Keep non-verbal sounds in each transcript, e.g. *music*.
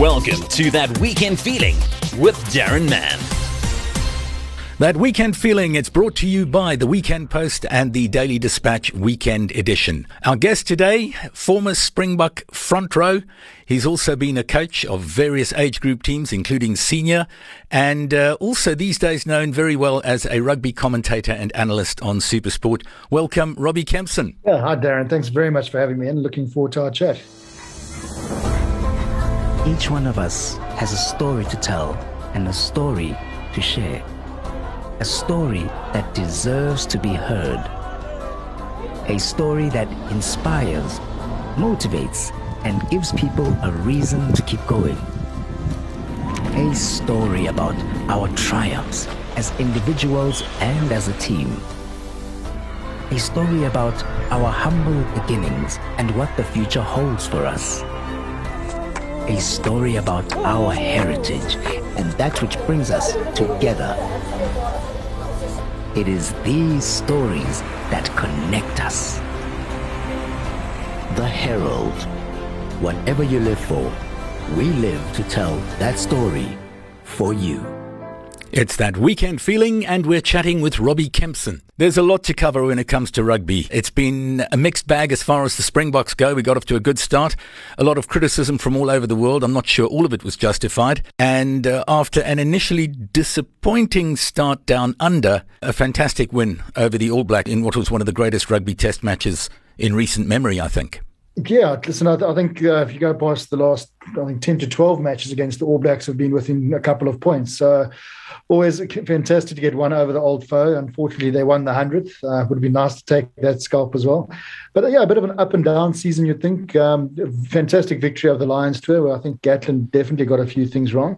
Welcome to That Weekend Feeling with Darren Mann. That weekend feeling, it's brought to you by the Weekend Post and the Daily Dispatch Weekend Edition. Our guest today, former Springbok front row. He's also been a coach of various age group teams, including senior, and uh, also these days known very well as a rugby commentator and analyst on Supersport. Welcome, Robbie Kempson. Yeah, hi, Darren. Thanks very much for having me and looking forward to our chat. Each one of us has a story to tell and a story to share a story that deserves to be heard. A story that inspires, motivates, and gives people a reason to keep going. A story about our triumphs as individuals and as a team. A story about our humble beginnings and what the future holds for us. A story about our heritage and that which brings us together it is these stories that connect us. The Herald. Whatever you live for, we live to tell that story for you. It's that weekend feeling, and we're chatting with Robbie Kempson. There's a lot to cover when it comes to rugby. It's been a mixed bag as far as the Springboks go. We got off to a good start. A lot of criticism from all over the world. I'm not sure all of it was justified. And uh, after an initially disappointing start down under, a fantastic win over the All Black in what was one of the greatest rugby test matches in recent memory, I think. Yeah, listen, I, I think uh, if you go past the last, I think, 10 to 12 matches against the All Blacks have been within a couple of points. So always fantastic to get one over the old foe. Unfortunately, they won the 100th. Uh, would be nice to take that scalp as well. But yeah, a bit of an up and down season, you'd think. Um, fantastic victory of the Lions tour, where I think Gatland definitely got a few things wrong.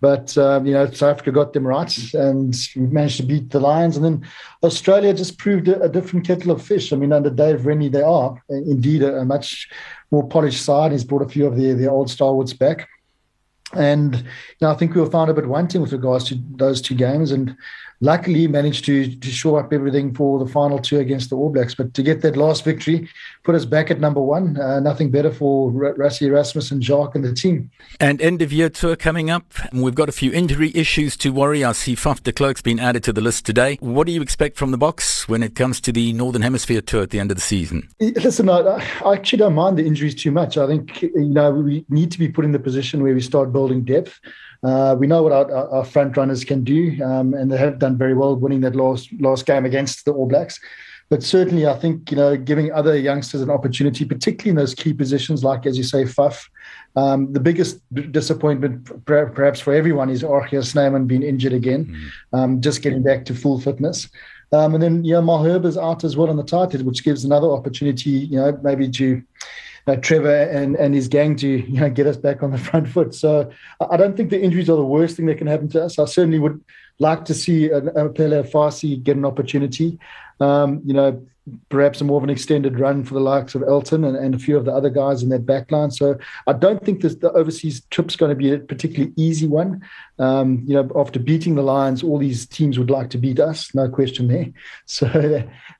But um, you know, South Africa got them right, and we managed to beat the Lions. And then Australia just proved a, a different kettle of fish. I mean, under Dave Rennie, they are indeed a, a, much more polished side. He's brought a few of the the old stalwarts back, and you know, I think we were found a bit wanting with regards to those two games. And luckily managed to to shore up everything for the final two against the All Blacks. But to get that last victory put us back at number one. Uh, nothing better for R- Rassie Erasmus and Jacques and the team. And end of year tour coming up. We've got a few injury issues to worry. I see Faf de Klerk's been added to the list today. What do you expect from the Boks when it comes to the Northern Hemisphere tour at the end of the season? Listen, I, I actually don't mind the injuries too much. I think you know we need to be put in the position where we start building depth. Uh, we know what our, our, front runners can do, um, and they have done very well, winning that last last game against the All Blacks. But certainly, I think you know giving other youngsters an opportunity, particularly in those key positions, like as you say, Faf. Um, the biggest disappointment, perhaps for everyone, is RG Snyman being injured again, mm. um, just getting back to full fitness. Um, and then, yeah, Malherbe is out as well on the tight head, which gives another opportunity, you know, maybe to uh, Trevor and, and his gang to you know get us back on the *laughs* front foot. So I don't think the injuries are the worst thing that can happen to us. I certainly would like to see a, a Pele Fassi get an opportunity. Um, you know, perhaps more of an extended run for the likes of Elton and, and a few of the other guys in that backline. So I don't think this, the overseas trip's going to be a particularly easy one. Um, you know, after beating the Lions, all these teams would like to beat us, no question there. *laughs* So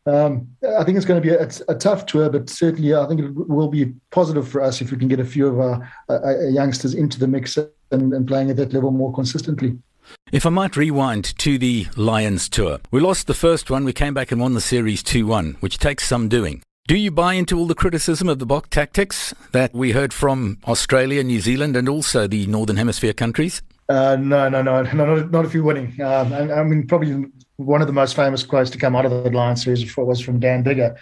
um, I think it's going to be a, a, tough tour, but certainly I think it will be positive for us if we can get a few of our, our youngsters into the mix and, and playing at that level more consistently. If I might rewind to the Lions tour, we lost the first one, we came back and won the series 2 1, which takes some doing. Do you buy into all the criticism of the Bok tactics that we heard from Australia, New Zealand, and also the Northern Hemisphere countries? Uh, no, no, no, *laughs* no, not, not if you're winning. Um, I, I, mean, probably one of the most famous quotes to come out of the Lions series was from Dan Biggar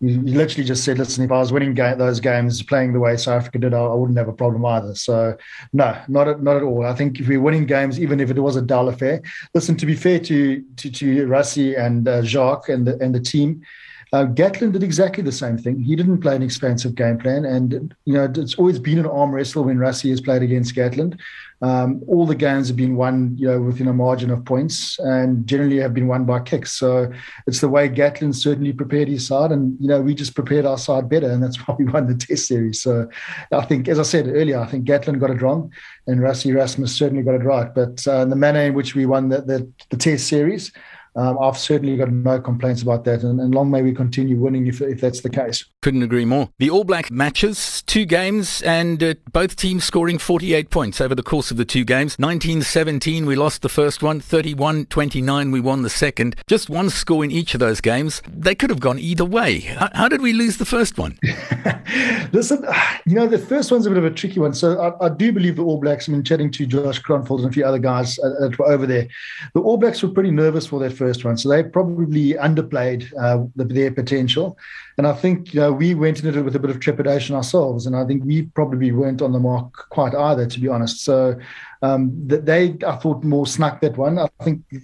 you, literally just said, listen, if I was winning those games, playing the way South Africa did, I, I, wouldn't have a problem either. So, no, not at, not at all. I think if we're winning games, even if it was a dull affair, listen, to be fair to to, to Rassie and uh, Jacques and the, and the team, uh, Gatland did exactly the same thing. He didn't play an expansive game plan, and you know it's always been an arm wrestle when Rassie has played against Gatland. Um, all the games have been won, you know, within a margin of points, and generally have been won by kicks. So it's the way Gatland certainly prepared his side, and you know we just prepared our side better, and that's *laughs* why we won the Test series. So I think, as I said earlier, I think Gatland got it wrong, and Rassie Erasmus certainly got it right. But uh, the manner in which we won the, the, the Test series um, I've certainly got no complaints about that. And, and, long may we continue winning if, if that's the case. Couldn't agree more. The All Black matches, two games, and uh, both teams scoring 48 points over the course of the two games. 1917, we lost the first one. 31 29, we won the second. Just one score in each of those games. They could have gone either way. How, how did we lose the first one? *laughs* Listen, *sighs* you know, the first one's a bit of a tricky one. So I, I do believe the All Blacks, I mean, chatting to Josh Kronfeld and a few other guys uh, that were over there, the All Blacks were pretty nervous for that first one. So they probably underplayed uh, the, their potential. And I think you know, we went into it with a bit of trepidation ourselves. And I think we probably weren't on the mark quite either, to be honest. So um, they, I thought, more snuck that one. I think you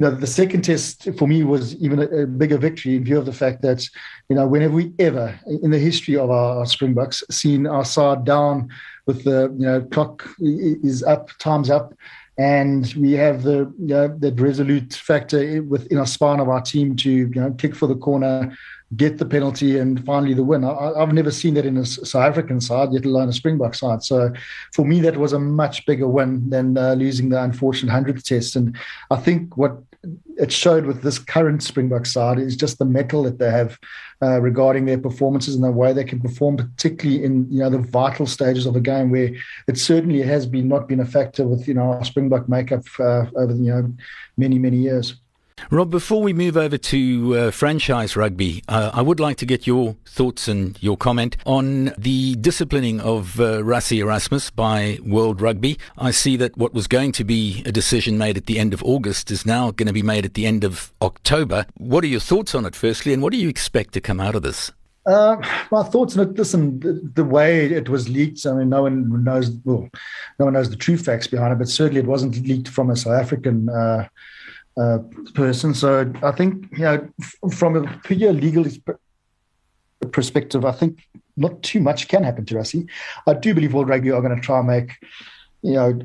know, the second test for me was even a, a, bigger victory in view of the fact that, you know, whenever we ever in the history of our, our Springboks seen our side down with the, you know, clock is up, time's up, and we have the you know, that resolute factor within a span of our team to you know kick for the corner, get the penalty, and finally the win. I, have never seen that in a South African side, yet alone a Springbok side. So for me, that was a much bigger win than uh, losing the unfortunate hundredth test. And I think what it showed with this current Springbok side is just the mettle that they have uh, regarding their performances and the way they can perform, particularly in you know the vital stages of a game where it certainly has been not been a factor with you know our Springbok makeup uh, over you know many many years. Rob, before we move over to uh, franchise rugby, uh, I would like to get your thoughts and your comment on the disciplining of uh, Rassie Erasmus by World Rugby. I see that what was going to be a decision made at the end of August is now going to be made at the end of October. What are your thoughts on it, firstly, and what do you expect to come out of this? Uh, my thoughts on it. Listen, the, the, way it was leaked. I mean, no one knows. Well, no one knows the true facts behind it, but certainly it wasn't leaked from a South African uh, person. So I think you know, from a pure legal perspective, I think not too much can happen to Rassie. I do believe World Rugby are going to try and make you know,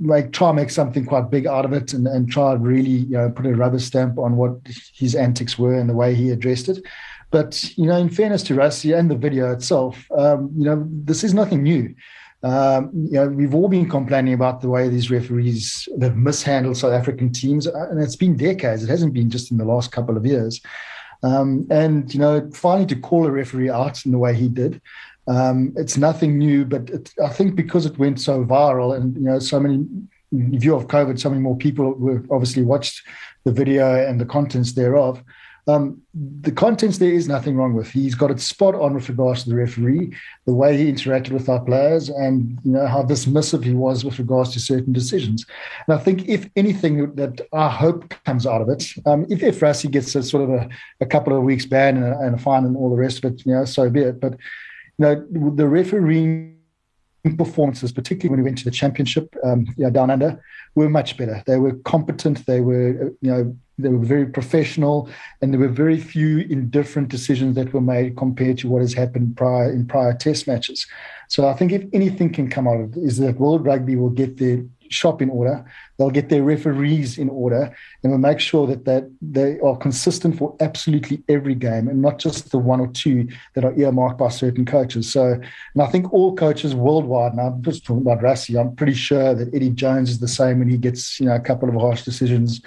make try and make something quite big out of it and, and try and really, you know, put a rubber stamp on what his antics were and the way he addressed it. But, you know, in fairness to Rassie and the video itself, um, you know, this is nothing new. Um, you know, we've all been complaining about the way these referees have mishandled South African teams, uh, and it's been decades. It hasn't been just in the last couple of years. Um, and you know, finally to call a referee out in the way he did, um, it's nothing new. But it, I think because it went so viral, and you know, so many in view of COVID, so many more people were obviously watched the video and the contents thereof. Um, the contents there is nothing wrong with. He's got it spot on with regards to the referee, the way he interacted with our players, and you know how dismissive he was with regards to certain decisions. And I think if anything that I hope comes out of it, um, if, if Rassie gets a sort of a, a couple of weeks ban and a, and a fine and all the rest of it, you know, so be it. But you know, the refereeing performances, particularly when we went to the championship, um, you know, down under, were much better. They were competent. They were, you know, they were very professional, and there were very few indifferent decisions that were made compared to what has happened prior in prior Test matches. So I think if anything can come out of it, is that World Rugby will get their shop in order. They'll get their referees in order, and will make sure that that they are consistent for absolutely every game, and not just the one or two that are earmarked by certain coaches. So, and I think all coaches worldwide. Now, I'm just talking about Rassie. I'm pretty sure that Eddie Jones is the same when he gets you know a couple of harsh decisions.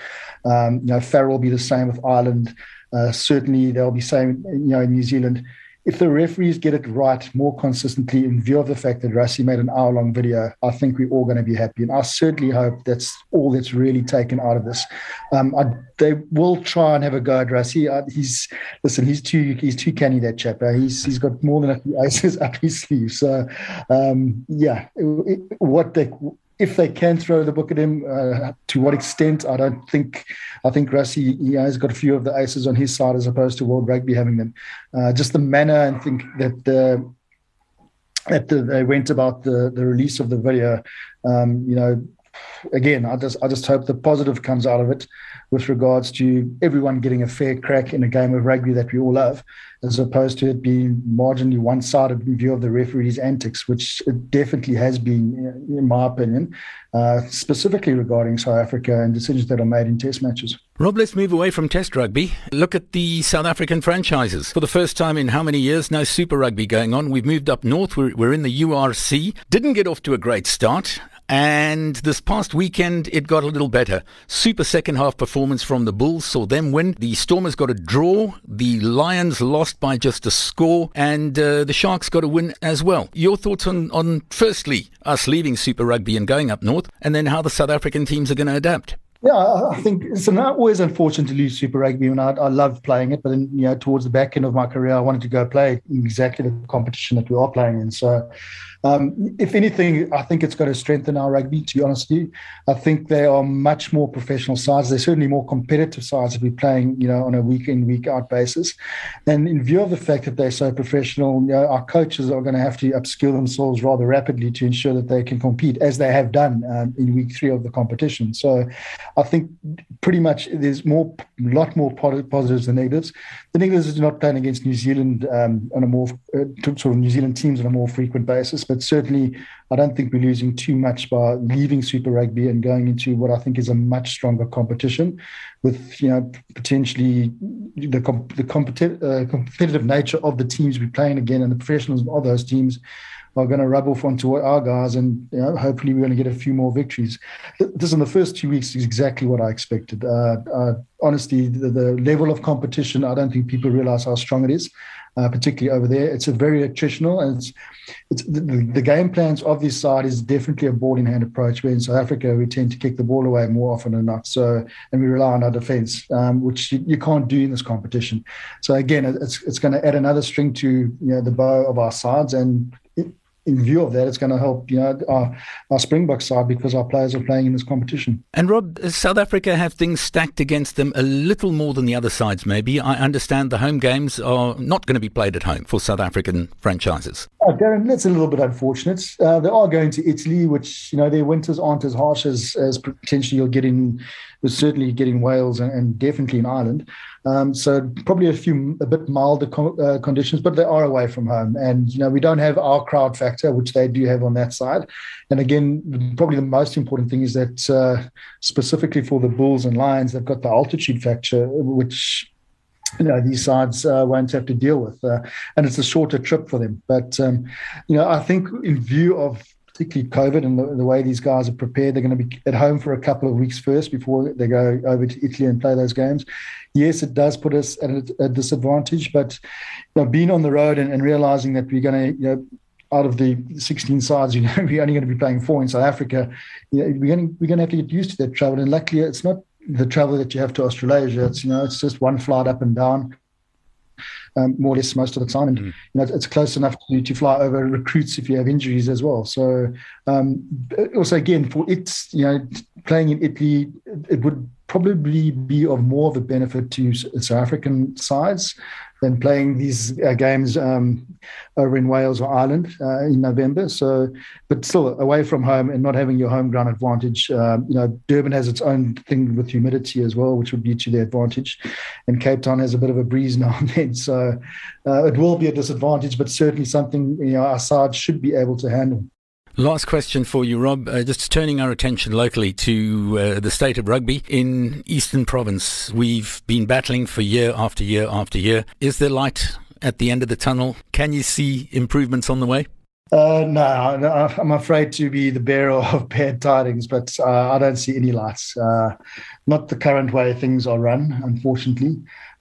Um, you know, Farrell will be the same with Ireland. Uh, certainly, they'll be same you know in New Zealand if the referees get it right more consistently in view of the fact that Rassie made an hour long video, I think we're all going to be happy. And I certainly hope that's all that's really taken out of this. Um, I, they will try and have a go at Rassie. Uh, he's listen, he's too he's too canny that chap. Uh, he's he's got more than a few aces *laughs* up his sleeve. So um, yeah, it, it, what they if they can throw the book at him, uh, to what extent, I don't think. I think Rassie he has got a few of the aces on his side as opposed to World Rugby having them. Uh, just the manner and think that the, that the, they went about the the release of the video. Um, you know, again, I just I just hope the positive comes out of it with regards to everyone getting a fair crack in a game of rugby that we all love, as opposed to it being marginally one sided in view of the referee's antics, which it definitely has been, in my opinion, uh, specifically regarding South Africa and decisions that are made in test matches. Rob, let's move away from Test rugby. Look at the South African franchises. For the first time in how many years? No Super Rugby going on. We've moved up north. We're, we're in the URC. Didn't get off to a great start. And this past weekend, it got a little better. Super second half performance from the Bulls saw them win. The Stormers got a draw. The Lions lost by just a score. And uh, the Sharks got a win as well. Your thoughts on, on, firstly, us leaving Super Rugby and going up north, and then how the South African teams are going to adapt? Yeah, I think it's always unfortunate to lose Super Rugby, and I, I love playing it. But then, you know, towards the back end of my career, I wanted to go play exactly the competition that we are playing in. So, um, if anything, I think it's going to strengthen our rugby. To be honest with you, I think they are much more professional sides. They're certainly more competitive sides if we're playing, you know, on a week in week out basis. And in view of the fact that they're so professional, you know, our coaches are going to have to upskill themselves rather rapidly to ensure that they can compete, as they have done um, in week three of the competition. So, I think pretty much there's more, a lot more positives than negatives. The negatives is not playing against New Zealand um, on a more uh, sort of New Zealand teams on a more frequent basis, but but certainly I don't think we're losing too much by leaving Super Rugby and going into what I think is a much stronger competition, with you know potentially the the competitive uh, competitive nature of the teams we're playing again and the professionalism of those teams are going to rub off onto our guys, and you know, hopefully we're going to get a few more victories. This in the first two weeks is exactly what I expected. Uh, uh, honestly, the, the, level of competition, I don't think people realize how strong it is uh, particularly over there. It's a very attritional, and it's, it's the, the, game plans of this side is definitely a ball in hand approach. Where in South Africa we tend to kick the ball away more often than not, so and we rely on our defence, um, which you, you, can't do in this competition. So again, it's it's going to add another string to you know the bow of our sides, and in view of that, it's going to help you know our, our Springbok side because our players are playing in this competition. And Rob, South Africa have things stacked against them a little more than the other sides. Maybe I understand the home games are not going to be played at home for South African franchises. Oh, Darren, that's a little bit unfortunate. Uh, they are going to Italy, which you know their winters aren't as harsh as as potentially you'll get in, certainly getting Wales and, and definitely in Ireland. Um, so probably a few a bit milder co- uh, conditions, but they are away from home, and you know we don't have our crowd factor, which they do have on that side. And again, probably the most important thing is that uh, specifically for the Bulls and Lions, they've got the altitude factor, which you know these sides uh, won't have to deal with, uh, and it's a shorter trip for them. But um, you know, I think in view of particularly COVID and the, the, way these guys are prepared. They're going to be at home for a couple of weeks first before they go over to Italy and play those games. Yes, it does put us at a, a disadvantage, but you know, being on the road and, and realizing that we're going to, you know, out of the 16 sides, you know, *laughs* we're only going to be playing four in South Africa. You know, we're going to, we're going to have to get used to that travel. And luckily, it's not the travel that you have to Australasia. It's you know, it's just one flight up and down um, more or less most of the time. And mm. you know, it's close enough to, to fly over recruits if you have injuries as well. So um, also again for it's you know playing in Italy, it would probably be of more of a benefit to South African sides than playing these uh, games um, over in Wales or Ireland uh, in November. So, but still away from home and not having your home ground advantage. Um, you know, Durban has its own thing with humidity as well, which would be to their advantage, and Cape Town has a bit of a breeze *laughs* now and then. So, uh, it will be a disadvantage, but certainly something you know our side should be able to handle. Last question for you, Rob. Uh, just turning our attention locally to uh, the state of rugby in Eastern Province. We've been battling for year after year after year. Is there light at the end of the tunnel? Can you see improvements on the way? Uh, no, I'm afraid to be the bearer *laughs* of bad tidings, but uh, I don't see any lights. Uh, not the current way things are run, unfortunately.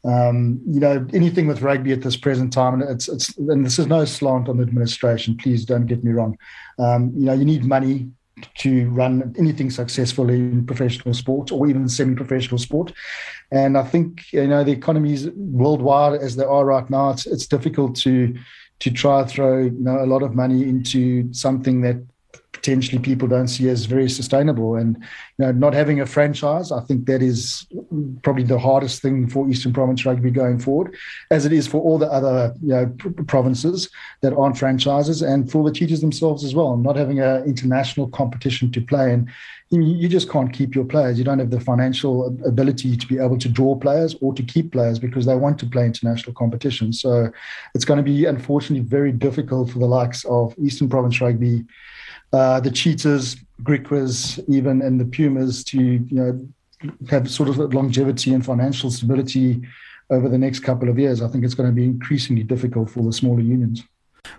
Um, you know, anything with rugby at this present time, and it's it's and this is no slant on the administration. Please don't get me wrong. Um, you know, you need money to run anything successfully in professional sport or even semi-professional sport. And I think you know the economies worldwide as they are right now, it's it's difficult to to try throw you know a lot of money into something that potentially people don't see as very sustainable. And you know, not having a franchise, I think that is probably the hardest thing for Eastern Province rugby going forward, as it is for all the other you know provinces that aren't franchises, and for the Cheetahs themselves as well. Not having an international competition to play and you just can't keep your players. You don't have the financial ability to be able to draw players or to keep players because they want to play international competition. So it's going to be, unfortunately, very difficult for the likes of Eastern Province Rugby, uh, the Cheetahs, Griquas, even, and the Pumas to you know have sort of longevity and financial stability over the next couple of years. I think it's going to be increasingly difficult for the smaller unions.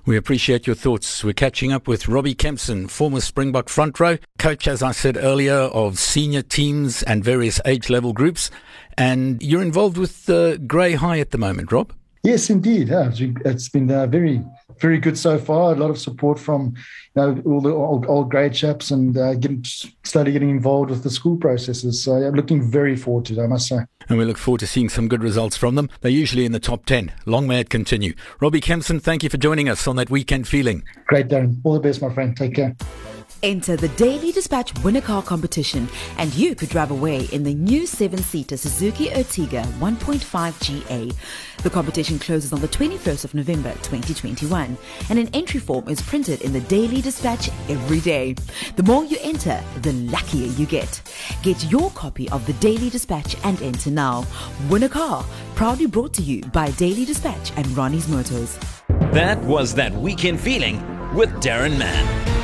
We appreciate your thoughts. We're catching up with Robbie Kempson, former Springbok front row, coach, as I said earlier, of senior teams and various age level groups. And you're involved with uh, Grey High at the moment, Rob? Yes, indeed. Yeah, it's been uh, very, very good so far. A lot of support from you know all the old, old grade chaps and uh, getting slowly getting involved with the school processes. So I'm looking very forward to it, I must say. And we look forward to seeing some good results from them. They're usually in the top 10. Long may it continue. Robbie Kempson, thank you for joining us on that weekend feeling. Great, Darren. All the best, my friend. Take care. Enter the Daily Dispatch Winner Car competition, and you could drive away in the new seven seater Suzuki Ertiga 1.5 GA. The competition closes on the 21st of November 2021, and an entry form is printed in the Daily Dispatch every day. The more you enter, the luckier you get. Get your copy of the Daily Dispatch and enter now. Win a car, proudly brought to you by Daily Dispatch and Ronnie's Motors. That was that weekend feeling with Darren Mann.